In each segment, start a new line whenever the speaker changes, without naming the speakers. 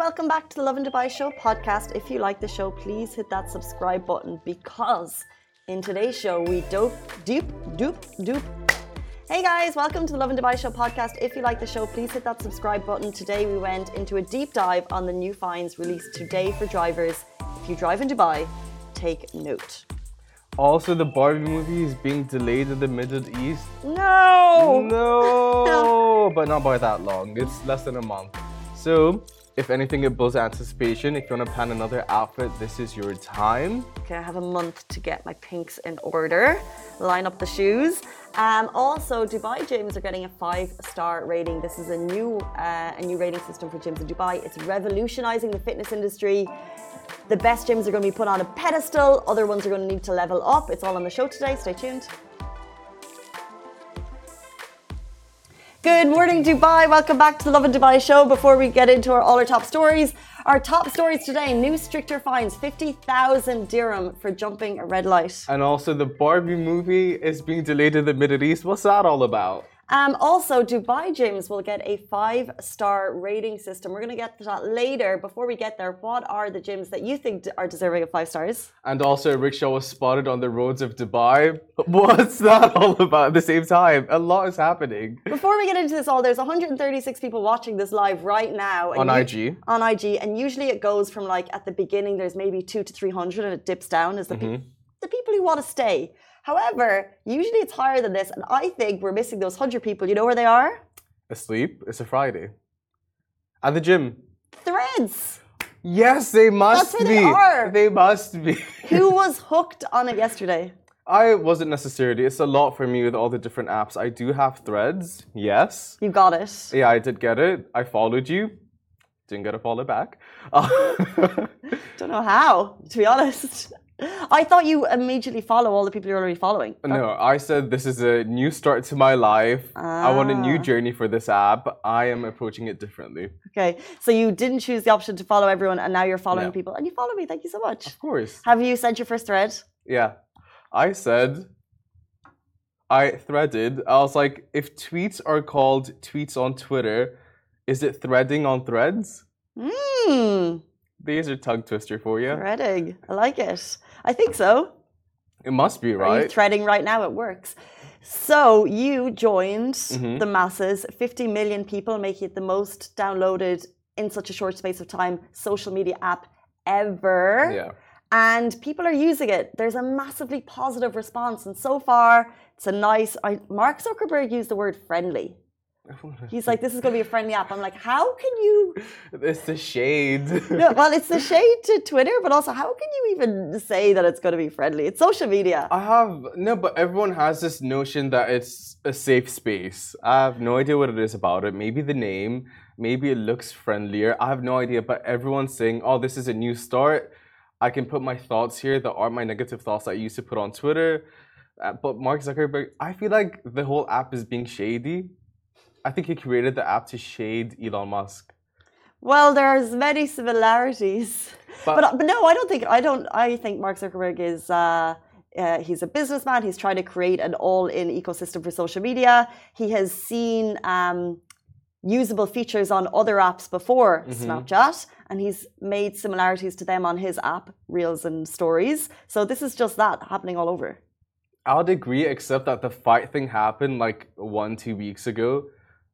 welcome back to the Lovin Dubai Show podcast. If you like the show, please hit that subscribe button because in today's show we dope, dupe, dupe, dupe. Hey guys, welcome to the Lovin Dubai Show podcast. If you like the show, please hit that subscribe button. Today we went into a deep dive on the new fines released today for drivers. If you drive in Dubai, take note.
Also, the Barbie movie is being delayed in the Middle East.
No!
No, but not by that long. It's less than a month. So, if anything, it builds anticipation. If you want to plan another outfit, this is your time.
Okay, I have a month to get my pinks in order, line up the shoes. Um, also, Dubai gyms are getting a five-star rating. This is a new uh, a new rating system for gyms in Dubai. It's revolutionizing the fitness industry. The best gyms are going to be put on a pedestal. Other ones are going to need to level up. It's all on the show today. Stay tuned. Good morning, Dubai. Welcome back to the Lovin Dubai show. Before we get into our, all our top stories, our top stories today new stricter fines 50,000 dirham for jumping a red light.
And also, the Barbie movie is being delayed in the Middle East. What's that all about?
Um, also, Dubai gyms will get a five star rating system. We're going to get to that later. Before we get there, what are the gyms that you think are deserving of five stars?
And also, a rickshaw was spotted on the roads of Dubai. What's that all about at the same time? A lot is happening.
Before we get into this all, there's 136 people watching this live right now.
On IG.
On IG. And usually it goes from like at the beginning, there's maybe two to 300 and it dips down as the,
Mm-hmm.
the people who want to stay. However, usually it's higher than this. And I think we're missing those 100 people. You know where they are?
Asleep? It's a Friday. At the gym.
Threads.
Yes, they must That's
where
be.
they are.
They must be.
Who was hooked on it yesterday?
I wasn't necessarily. It's a lot for me with all the different apps. I do have threads. Yes.
You got it.
Yeah, I did get it. I followed you. Didn't get a follow back.
Don't know how, to be honest. I thought you immediately follow all the people you're already following.
no, I said this is a new start to my life. I want a new
Ah.
journey for this app. I am approaching it differently.
Okay, so you didn't choose the option to follow everyone, and now you're following
No.
people, and you follow me. Thank you so much.
Of course.
Have you sent your first thread?
Yeah. I said, I threaded, I was like, if tweets are called tweets on Twitter, is it threading on threads?
Hmm,
These are tongue twister for you.
threading. I like it. I think so.
It must be,
Are you
right?
threading right now? It works. So you joined
Mm-hmm.
the masses, 50 million people, making it the most downloaded in such a short space of time social media app ever.
Yeah.
and people are using it. There's a massively positive response, and so far, it's a nice. I, Mark Zuckerberg used the word friendly. He's like, "This is going to be a friendly app." I'm like, "How can you?"
It's the shade.
No, well, it's the shade to Twitter, but also, how can you even say that it's going to be friendly? It's social media.
I have no, but everyone has this notion that it's a safe space. I have no idea what it is about it. Maybe the name, maybe it looks friendlier. I have no idea, but everyone's saying, "Oh, this is a new start." I can put my thoughts here that aren't my negative thoughts that I used to put on Twitter. Uh, but Mark Zuckerberg, I feel like the whole app is being shady. I think he created the app to shade Elon Musk.
Well, there's many similarities,
But-
but but, no, I don't think I don't. I think Mark Zuckerberg is. Uh, uh, he's a businessman. He's trying to create an all-in ecosystem for social media. He has seen um, usable features on other apps before Snapchat, and he's made similarities to them on his app, Reels and Stories. So this is just that happening all over.
I would agree, except that the fight thing happened like one, two weeks ago.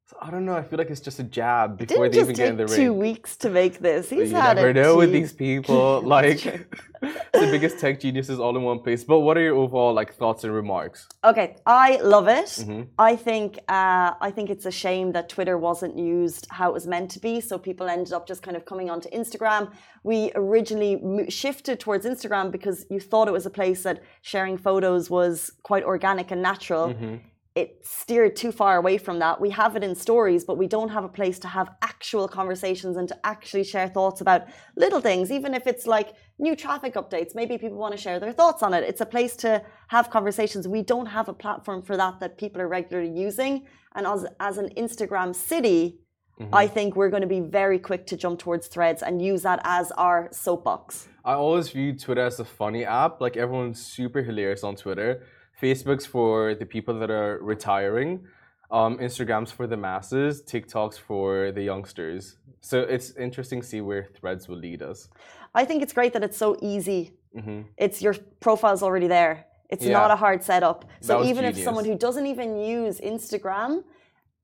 So I don't know. I feel like it's just a jab before
Didn't
they even get in the
two weeks to make this. He's
you
had
never know with these people. Like the biggest tech geniuses all in one place. But what are your overall like thoughts and remarks?
Okay, I love it.
Mm-hmm.
I think uh, I think it's a shame that Twitter wasn't used how it was meant to be. So people ended up just kind of coming onto Instagram. We originally shifted towards Instagram because you thought it was a place that sharing photos was quite organic and natural.
Mm-hmm.
It steered too far away from that. We have it in stories, but we don't have a place to have actual conversations and to actually share thoughts about little things, even if it's like new traffic updates. Maybe people want to share their thoughts on it. It's a place to have conversations. We don't have a platform for that that people are regularly using. And as, as an Instagram city, mm-hmm. I think we're going to be very quick to jump towards threads and use that as our soapbox.
I always view Twitter as a funny app. Like everyone's super hilarious on Twitter. Facebook's for the people that are retiring. Um, Instagrams for the masses, TikToks for the youngsters. So it's interesting to see where Threads will lead us.
I think it's great that it's so easy.
hmm
It's your profile's already there. It's
Yeah.
not a hard setup. So even if someone who doesn't even use Instagram,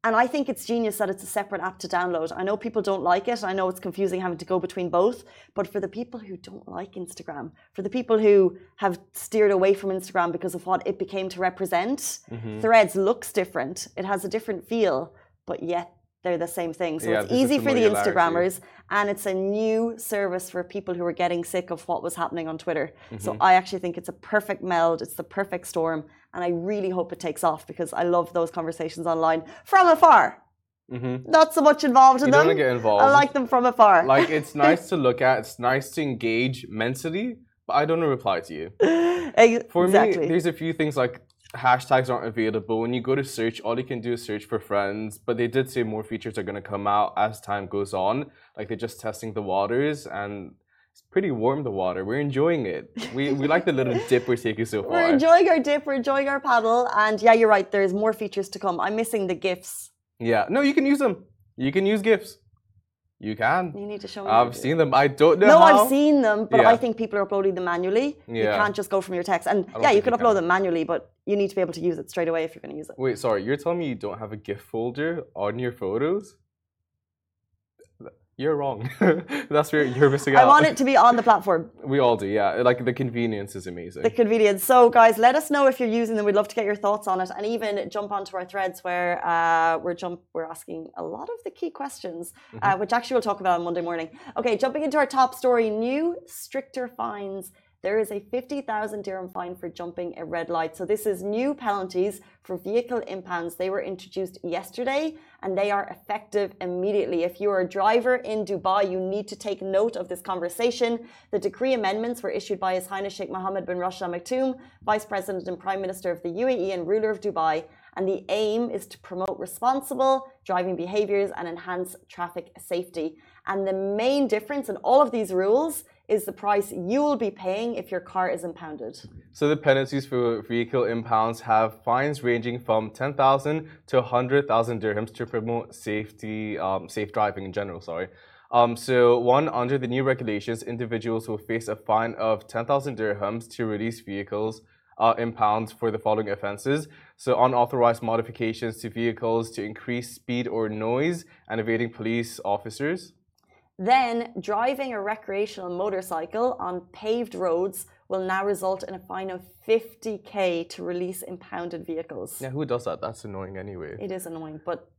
and I think it's genius that it's a separate app to download. I know people don't like it. I know it's confusing having to go between both. But for the people who don't like Instagram, for the people who have steered away from Instagram because of what it became to represent,
Mm-hmm.
Threads looks different. It has a different feel, but yet they're the same thing. So
Yeah,
it's easy for the. Instagrammers and it's a new service for people who are getting sick of what was happening on Twitter. So
Mm-hmm.
I actually think it's a perfect meld, it's the perfect storm, and I really hope it takes off because I love those conversations online from afar.
hmm
Not so much involved in
You don't
them.
to get involved.
I like them from afar.
like it's nice to look at. It's nice to engage mentally, but I don't reply to you.
Ex-
For
exactly.
me, there's a few things like hashtags aren't available. When you go to search, all you can do is search for friends. But they did say more features are going to come out as time goes on. Like they're just testing the waters, and it's pretty warm. The water, we're enjoying it. We we like the little dip we're taking so far.
We're enjoying our dip, we're enjoying our paddle, and yeah, you're right. There's more features to come. I'm missing the gifs.
yeah, no, you can use them. You can use gifs. You can.
You need to show me.
I've seen them. I don't know
No,
how.
I've seen them, but I think people are uploading them manually.
Yeah.
You can't just go from your text. And yeah, you can upload
can.
them manually, but you need to be able to use it straight away if you're going to use it.
Wait, sorry. You're telling me you don't have a GIF folder on your photos? You're wrong. That's where you're missing out.
I want it to be on the platform,
We all do, yeah. Like the convenience is amazing.
the convenience. So, guys, let us know if you're using them. We'd love to get your thoughts on it, and even jump onto our threads where uh, we're jump we're asking a lot of the key questions,
Mm-hmm.
uh, which actually we'll talk about on Monday morning. Okay, jumping into our top story: new stricter fines. There is a 50,000 dirham fine for jumping a red light. So, this is new penalties for vehicle impounds. They were introduced yesterday and they are effective immediately. If you are a driver in Dubai, you need to take note of this conversation. The decree amendments were issued by His Highness Sheikh Mohammed bin Rashid Al Maktoum, Vice President and Prime Minister of the UAE and ruler of Dubai. And the aim is to promote responsible driving behaviors and enhance traffic safety. And the main difference in all of these rules is the price you will be paying if your car is impounded.
So the penalties for vehicle impounds have fines ranging from 10,000 to 100,000 dirhams to promote safety, um, safe driving in general, sorry. Um, so one, under the new regulations, individuals will face a fine of 10,000 dirhams to release vehicles uh, impounds for the following offenses. So unauthorized modifications to vehicles to increase speed or noise and evading police officers.
Then, driving a recreational motorcycle on paved roads will now result in a fine of 50k to release impounded vehicles.
Yeah, who does that? That's annoying anyway.
It is annoying, but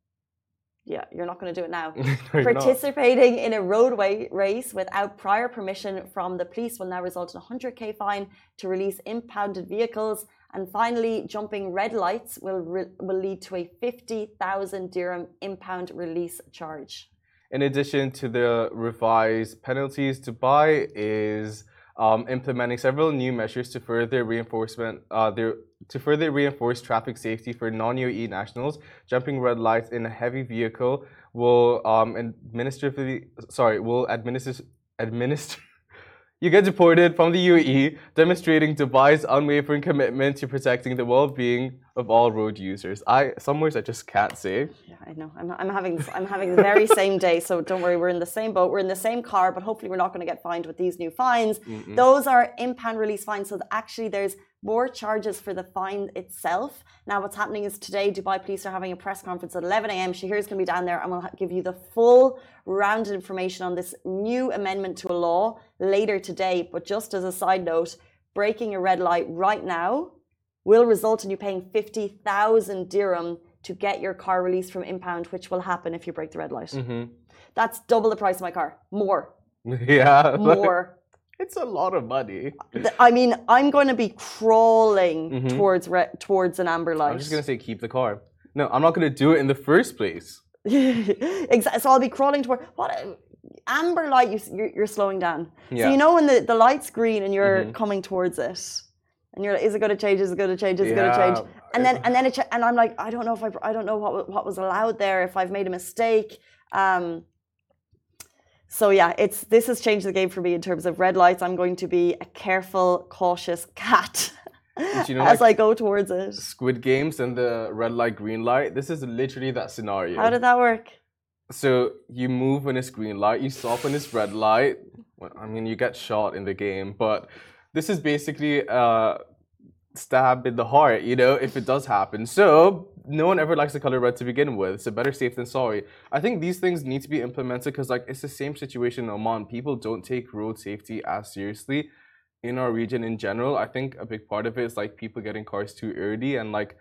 yeah, you're not going to do it now.
No, you're not.
Participating in a roadway race without prior permission from the police will now result in a 100k fine to release impounded vehicles. And finally, jumping red lights will, re- will lead to a 50,000 dirham impound release charge.
In addition to the revised penalties, Dubai is um, implementing several new measures to further reinforcement uh, their, to further reinforce traffic safety for non-UAE nationals. Jumping red lights in a heavy vehicle will um, administratively sorry will administer administer. You get deported from the UAE, demonstrating Dubai's unwavering commitment to protecting the well-being of all road users. I some words I just can't say.
Yeah, I know. I'm, I'm having I'm having the very same day, so don't worry. We're in the same boat. We're in the same car, but hopefully we're not going to get fined with these new fines. Those are impound release fines. So actually, there's more charges for the fine itself. Now, what's happening is today, Dubai Police are having a press conference at 11 a.m. Shahir's going to be down there, and we'll give you the full rounded information on this new amendment to a law later today. But just as a side note, breaking a red light right now will result in you paying 50,000 dirham to get your car released from impound, which will happen if you break the red light.
Mm-hmm.
That's double the price of my car. More.
Yeah,
More.
It's a lot of money.
I mean, I'm going to be crawling
Mhm.
towards re- towards an amber light.
I'm just gonna say keep the car. No, I'm not gonna do it in the first place.
exactly. So I'll be crawling toward what amber light. You, you're, you're slowing down. So
Yeah. Mm-hmm.
you know when the, the light's green and you're coming towards it, and you're like, is it going to change? Is it going to change? Is it going to change? And then and then it ch- and I'm like, I don't know if I I don't know what what was allowed there. If I've made a mistake. Um, so yeah, it's this has changed the game for me in terms of red lights. I'm going to be a careful, cautious cat.
You know,
as
like,
I go towards it.
Squid Games and the red light, green light. This is literally that scenario.
How did that work?
So you move when it's green light, you stop when it's red light. I mean, you get shot in the game, but this is basically a stab in the heart, you know, if it does happen. So no one ever likes the color red to begin with. So better safe than sorry. I think these things need to be implemented because like it's the same situation in Oman. People don't take road safety as seriously in our region in general. I think a big part of it is like people getting cars too early and like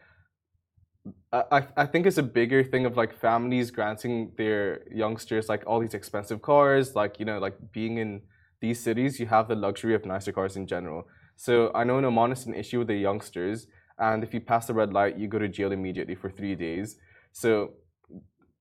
I, I think it's a bigger thing of like families granting their youngsters like all these expensive cars, like you know, like being in these cities, you have the luxury of nicer cars in general. So I know in Oman it's an issue with the youngsters, and if you pass the red light, you go to jail immediately for three days. So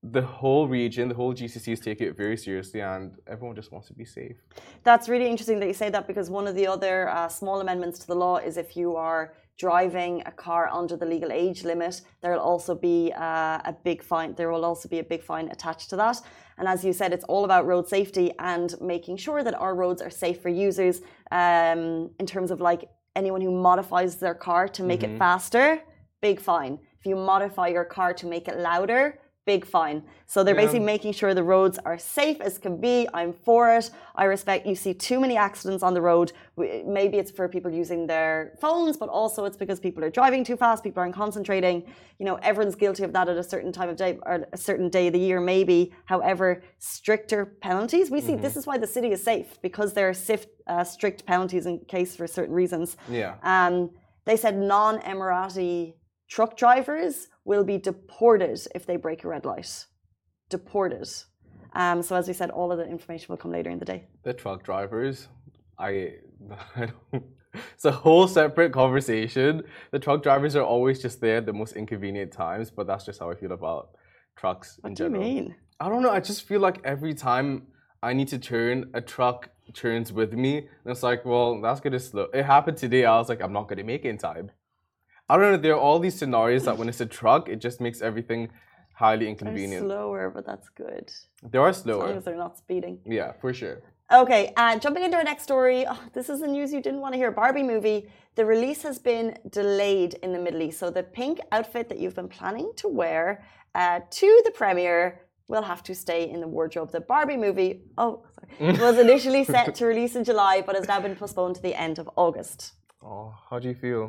the whole region, the whole GCCs take it very seriously, and everyone just wants to be safe.
That's really interesting that you say that because one of the other uh, small amendments to the law is if you are driving a car under the legal age limit, there will also be uh, a big fine. There will also be a big fine attached to that. And as you said, it's all about road safety and making sure that our roads are safe for users. Um, in terms of like anyone who modifies their car to make
Mm-hmm.
it faster, big fine. If you modify your car to make it louder, big fine. So they're
Yeah.
basically making sure the roads are safe as can be. I'm for it. I respect. You see too many accidents on the road. Maybe it's for people using their phones, but also it's because people are driving too fast. People aren't concentrating. You know, everyone's guilty of that at a certain time of day or a certain day of the year, maybe. However, stricter penalties. We see this is why the city is safe because there are uh, strict penalties in case for certain reasons.
Yeah.
Um, they said non-Emirati truck drivers will be deported if they break a red light. Deported. Um, so as we said, all of the information will come later in the day.
the truck drivers i, I don't, it's a whole separate conversation the truck drivers are always just there at the most inconvenient times but that's just how i feel about trucks in
What do you mean?
i don't know i just feel like every time i need to turn a truck turns with me and it's like well that's gonna slow it happened today i was like i'm not gonna make it in time i don't know there are all these scenarios that when it's a truck it just makes everything highly
They're
inconvenient
slower, but that's good.
they are
As long
slower
as they're not speeding.
yeah for sure
Okay, uh, jumping into our next story. Oh, this is the news you didn't want to hear. Barbie movie. The release has been delayed in the Middle East. So the pink outfit that you've been planning to wear uh, to the premiere will have to stay in the wardrobe. The Barbie movie, oh, sorry, was initially set to release in July, but has now been postponed to the end of August.
oh how do you feel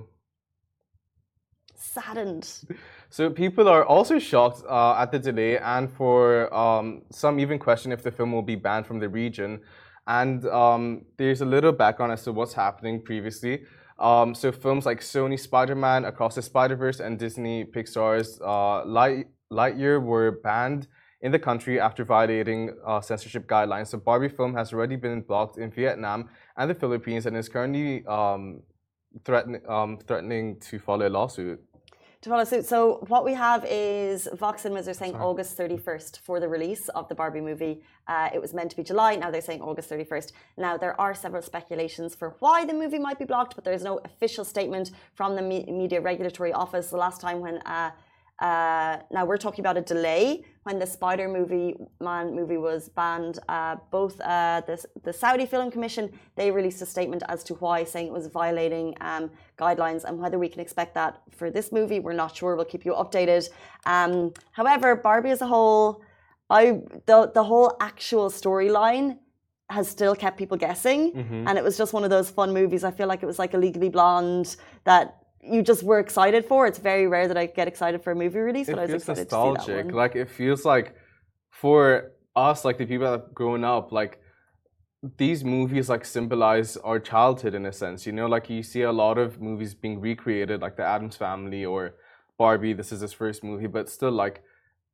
Saddened.
So people are also shocked uh, at the delay, and for um, some even question if the film will be banned from the region. And um, there's a little background as to what's happening previously. Um, so films like Sony Spider-Man, Across the Spider-Verse, and Disney Pixar's uh, Light, Lightyear were banned in the country after violating uh, censorship guidelines. So Barbie film has already been blocked in Vietnam and the Philippines, and is currently um, threaten, um, threatening to file a lawsuit.
To follow suit. So what we have is Vox Cinemas are saying August 31st for the release of the Barbie movie. Uh, it was meant to be July. Now they're saying August 31st. Now there are several speculations for why the movie might be blocked, but there's no official statement from the Me- Media Regulatory Office. The last time when uh, uh, now we're talking about a delay when the Spider movie Man movie was banned. Uh, both uh, the the Saudi Film Commission they released a statement as to why, saying it was violating um, guidelines, and whether we can expect that for this movie, we're not sure. We'll keep you updated. Um, however, Barbie as a whole, I the the whole actual storyline has still kept people guessing,
Mm-hmm.
and it was just one of those fun movies. I feel like it was like a Legally Blonde that. You just were excited for. It's very rare that I get excited for a movie release, but I
it
was excited to see that
nostalgic.
one.
Like it feels like for us, like the people that have grown up, like these movies like symbolize our childhood in a sense. You know, like you see a lot of movies being recreated, like the Addams Family or Barbie. This is his first movie, but still, like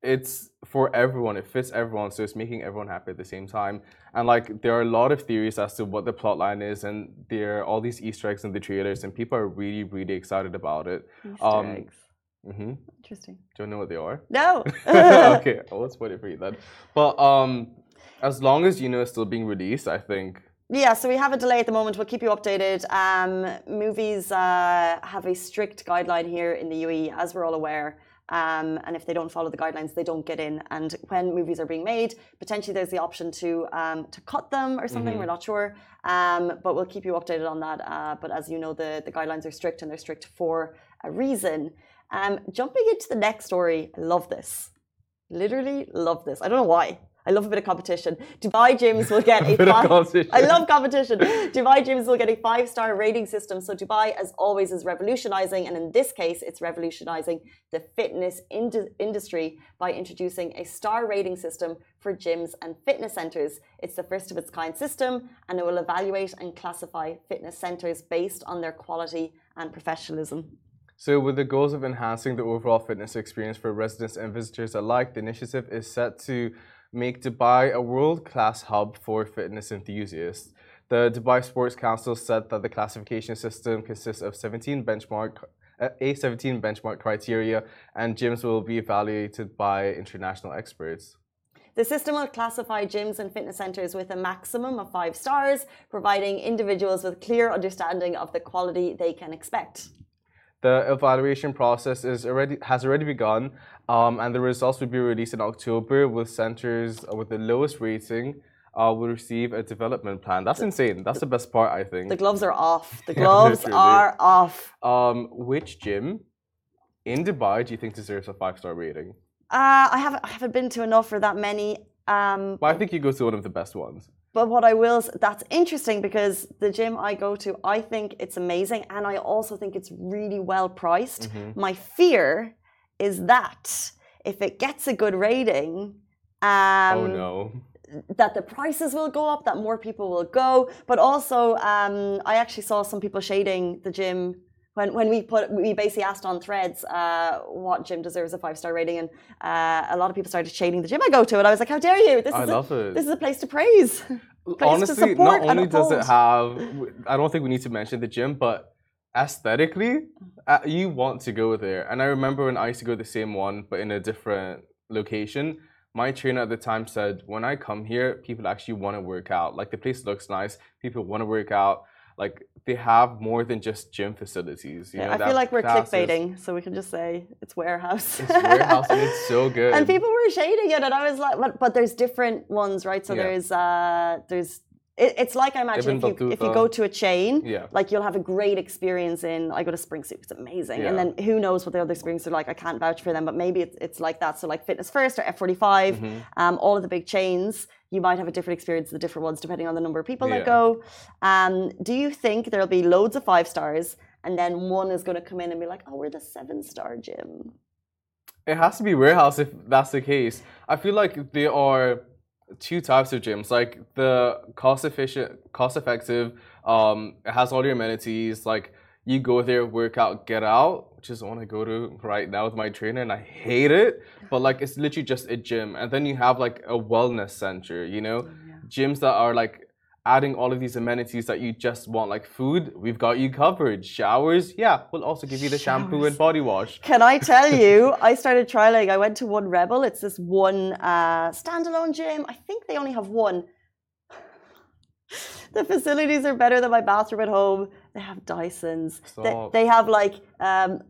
it's for everyone. It fits everyone, so it's making everyone happy at the same time. And like there are a lot of theories as to what the plot line is, and there are all these Easter eggs in the trailers, and people are really, really excited about it.
Easter
um,
eggs.
hmm
Interesting.
Do you know what they are?
No.
okay, I will spoil it for you then. But um, as long as you know it's still being released, I think.
Yeah, so we have a delay at the moment. We'll keep you updated. Um, movies uh, have a strict guideline here in the UAE, as we're all aware. Um, and if they don't follow the guidelines, they don't get in. And when movies are being made, potentially there's the option to um, to cut them or something.
Mm-hmm.
We're not sure, um, but we'll keep you updated on that. Uh, but as you know, the the guidelines are strict, and they're strict for a reason. Um, jumping into the next story, I love this. Literally love this. I don't know why. I love a bit of competition. Dubai gyms will get a,
bit of
five,
competition.
I love competition. Dubai gyms will get a five-star rating system. So Dubai, as always, is revolutionizing, and in this case, it's revolutionizing the fitness ind- industry by introducing a star rating system for gyms and fitness centers. It's the first of its kind system, and it will evaluate and classify fitness centers based on their quality and professionalism.
So, with the goals of enhancing the overall fitness experience for residents and visitors alike, the initiative is set to make Dubai a world class hub for fitness enthusiasts. The Dubai Sports Council said that the classification system consists of 17 benchmark. uh, A 17 benchmark criteria, and gyms will be evaluated by international experts.
The system will classify gyms and fitness centers with a maximum of five stars, providing individuals with clear understanding of the quality they can expect.
The evaluation process is already has already begun, um, and the results will be released in October. With centers with the lowest rating uh, will receive a development plan. That's insane. That's the best part, I think.
The gloves are off. The gloves are off.
Um, which gym in Dubai do you think deserves a five star rating?
Uh, I haven't I haven't been to enough for that many. Um,
Well, I think you go to one of the best ones.
But what I will that's interesting because the gym I go to, I think it's amazing, and I also think it's really well priced.
Mm-hmm.
My fear is that if it gets a good rating, um,
oh no.
that the prices will go up, that more people will go. But also, um, I actually saw some people shading the gym when, when we put we basically asked on threads uh, what gym deserves a five star rating, and uh, a lot of people started shading the gym I go to, and I was like, "How dare you! This
I
is
love
a,
it.
this is a place to praise." place
Honestly,
support
not only does it have, I don't think we need to mention the gym, but aesthetically, uh, you want to go there. And I remember when I used to go to the same one, but in a different location. My trainer at the time said, when I come here, people actually want to work out. Like the place looks nice, people want to work out. Like they have more than just gym facilities. You know,
I feel like we're clickbaiting, so we can just say it's warehouse.
It's warehouse and it's so good.
and people were shading it, and I was like, "But, but there's different ones, right? So
Yeah.
there's uh, there's it, it's like I imagine if you if you go to a chain,
Yeah.
like you'll have a great experience in. I go to Spring Soup, it's amazing, and then who knows what the other experiences are like? I can't vouch for them, but maybe it's it's like that. So like Fitness First or F45,
Mm-hmm.
um, all of the big chains, you might have a different experience the different ones depending on the number of people that go. Um, do you think there'll be loads of five stars? And then one is going to come in and be like, "Oh, we're the seven-star gym."
It has to be warehouse if that's the case. I feel like there are two types of gyms. Like the cost efficient, cost effective. Um, it has all your amenities. Like you go there, workout get out, which is what I go to right now with my trainer, and I hate it. But like it's literally just a gym, and then you have like a wellness center. You know, gyms that are like adding all of these amenities that you just want, like food. We've got you covered. Showers, yeah, we'll also give you the shampoo and body wash.
Can I tell you, I started trialing. I went to One Rebel. It's this one uh, standalone gym. I think they only have one. the facilities are better than my bathroom at home. They have Dysons. They, they have like um,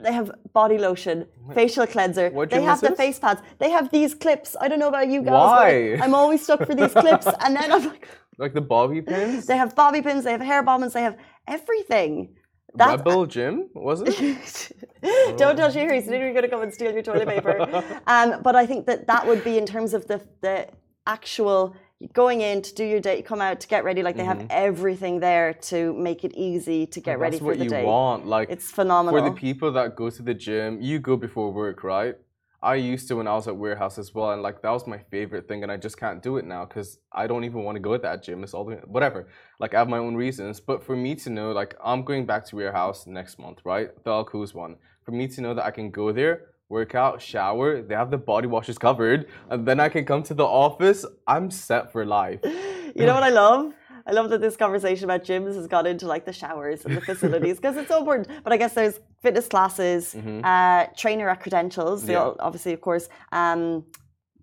they have body lotion, facial cleanser. They have the face pads. They have these clips. I don't know about you guys.
Why?
I'm always stuck for these clips, and then I'm like,
Like the bobby pins.
they have bobby pins, they have hair bombs, they have everything. That's
Rebel Gym, was it?
Don't tell Shiri, he's literally going to come and steal your toilet paper. um, but I think that that would be in terms of the the actual going in to do your day, come out to get ready. Like they have everything there to make it easy to get ready
Mm-hmm. That's
for
what
the
you
day.
want. Like
It's phenomenal.
for the people that go to the gym, you go before work, right? I used to when I was at warehouse as well, and like that was my favorite thing, and I just can't do it now because I don't even want to go to that gym. It's all the, whatever. Like I have my own reasons, but for me to know, like I'm going back to warehouse next month, right? The Al Quoz one. For me to know that I can go there, work out, shower, they have the body washes covered, and then I can come to the office. I'm set for life.
You know what I love? I love that this conversation about gyms has got into like the showers and the facilities because it's so important. But I guess there's fitness classes, uh, trainer at credentials.
Yeah.
all, obviously, of course, um,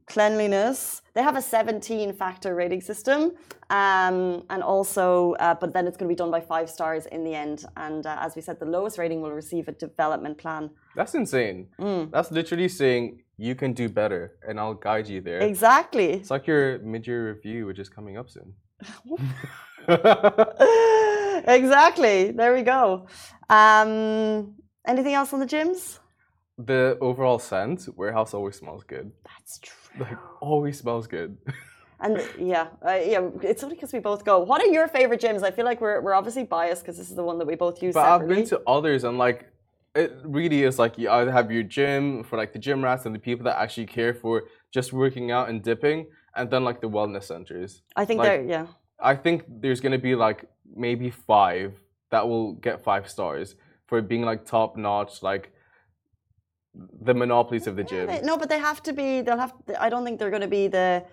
cleanliness. They have a 17 factor rating system. Um, and also, uh, but then it's going to be done by five stars in the end. And uh, as we said, the lowest rating will receive a development plan.
That's insane. That's literally saying you can do better, and I'll guide you there.
Exactly.
It's like your mid-year review, which is coming up soon.
exactly. There we go. Um, anything else on the gyms?
the overall scent, warehouse always smells good.
That's true.
Like always smells good.
And yeah, uh, yeah, it's only because we both go. What are your favorite gyms? I feel like we're, we're obviously biased because this is the one that we both use
But I've been to others and like it really is like you either have your gym for like the gym rats and the people that actually care for just working out and dipping, and then like the wellness centers.
I think
like-
they're yeah.
I think there's gonna be like maybe five that will get five stars for being like top notch, like the monopolies of the gym.
They- No, but they have to be. They'll have. I don't think they're going to be the.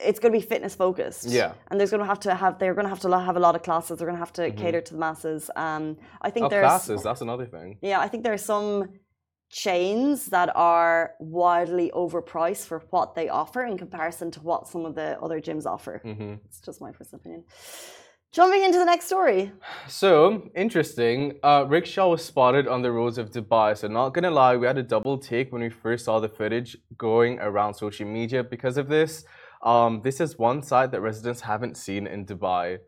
It's going to be fitness focused.
Yeah.
And there's going to have to have. They're going to have to have a lot of classes. They're going to have to cater to the masses. Um, I think
Oh,
there's.
classes, that's another thing.
Yeah, I think there are some chains that are wildly overpriced for what they offer in comparison to what some of the other gyms offer.
hmm
It's just my personal opinion. Jumping into the next story.
So interesting. Uh, rickshaw was spotted on the roads of Dubai. So not gonna lie, we had a double take when we first saw the footage going around social media because of this. Um, this is one side that residents haven't seen in Dubai.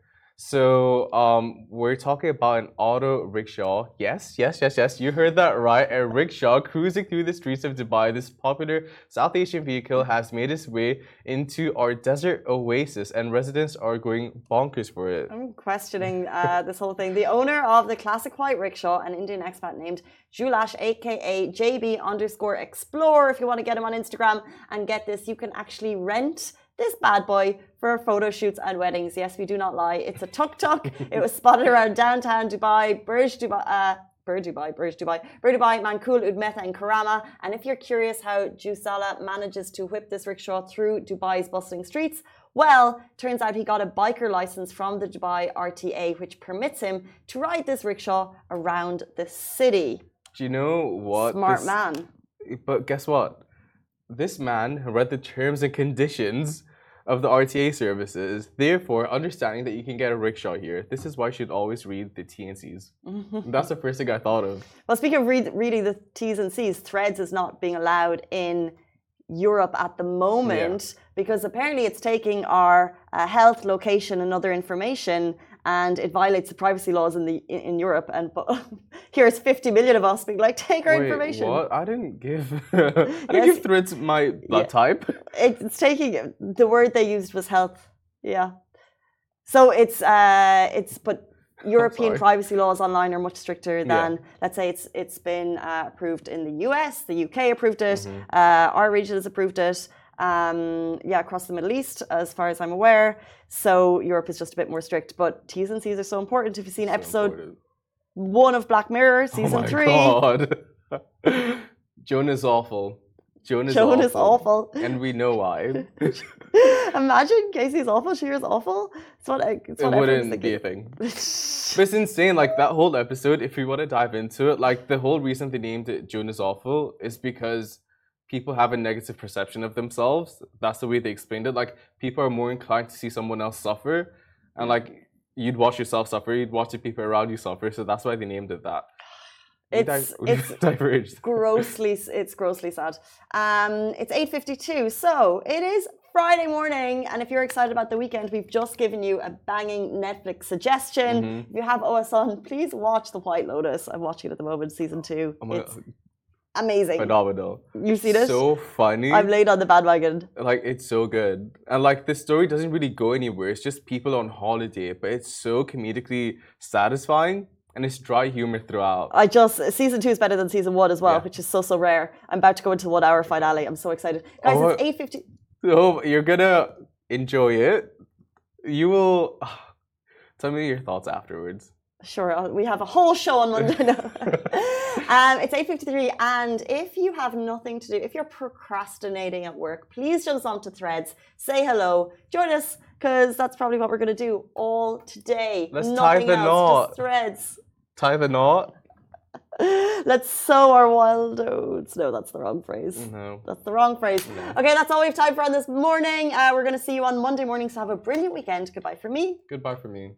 So um, we're talking about an auto rickshaw. Yes, yes, yes, yes. You heard that right. A rickshaw cruising through the streets of Dubai. This popular South Asian vehicle has made its way into our desert oasis, and residents are going bonkers for it.
I'm questioning uh, this whole thing. The owner of the classic white rickshaw, an Indian expat named Julash, aka JB underscore Explore. If you want to get him on Instagram and get this, you can actually rent this bad boy for photo shoots and weddings. Yes, we do not lie. It's a tuk tuk. it was spotted around downtown Dubai, Burj Dubai. Uh, Burj Dubai, Burj Dubai, Burj Dubai, Mankhool, Udmeta, and Karama. And if you're curious how Jusala manages to whip this rickshaw through Dubai's bustling streets, well, turns out he got a biker license from the Dubai RTA, which permits him to ride this rickshaw around the city.
Do you know what?
Smart
this-
man.
But guess what? This man read the terms and conditions of the RTA services, therefore understanding that you can get a rickshaw here. This is why you should always read the T and C's. That's the first thing I thought of.
Well, speaking of read, reading the T's and C's, Threads is not being allowed in Europe at the moment because apparently it's taking our uh, health, location, and other information, and it violates the privacy laws in the in, Europe. And but here's 50 million of us being like, take our
Wait,
information.
what? I didn't give. I didn't
Yes.
give Threads my blood
Yeah.
type.
It's taking the word they used was health. Yeah. So it's uh it's but European privacy laws online are much stricter
Yeah.
than let's say it's it's been uh, approved in the US, the UK approved it,
Mm-hmm.
uh, our region has approved it. Um, yeah, across the Middle East, as far as I'm aware. So Europe is just a bit more strict, but T's and C's are so important. If you've seen
So
episode
important.
one of Black Mirror,
Oh
season
my
three,
God. is awful. Jonah's
Joan
awful.
is awful.
And we know why.
Imagine Casey's awful, she is awful. It's what, it's what everyone's
wouldn't be a thing. But it's insane, like that whole episode, if we want to dive into it, like the whole reason they named it Joan is awful is because people have a negative perception of themselves. That's the way they explained it. Like people are more inclined to see someone else suffer. And like you'd watch yourself suffer, you'd watch the people around you suffer. So that's why they named it that. We
It's-
di-
it's
diverged.
grossly it's grossly sad um it's 8.52 so it is friday morning and if you're excited about the weekend we've just given you a banging netflix suggestion
Mhm.
if you have os on please watch the white lotus i'm watching it at the moment season two
Oh
it's
God,
amazing.
Phenomenal.
you see this?
So funny.
i've laid on the bandwagon
like it's so good. And like the story doesn't really go anywhere. It's just people on holiday but it's so comedically satisfying and it's dry humor throughout.
I just season two is better than season one as well
Yeah.
which is so so rare. I'm about to go into one hour finale. I'm so excited. Guys
Oh,
it's 8.50
so you're gonna enjoy it. You will tell me your thoughts afterwards.
Sure, uh, we have a whole show on Monday. No. um, it's 8.53 and if you have nothing to do, if you're procrastinating at work, please jump us onto Threads, say hello, join us, because that's probably what we're going to do all today.
Let's tie the
else,
knot.
Threads.
tie the knot
Let's sow our wild oats. No, that's the wrong phrase.
No.
That's the wrong phrase. Okay, that's all we have time for on this morning. Uh, we're going to see you on Monday morning. So have a brilliant weekend. Goodbye for me.
Goodbye for me.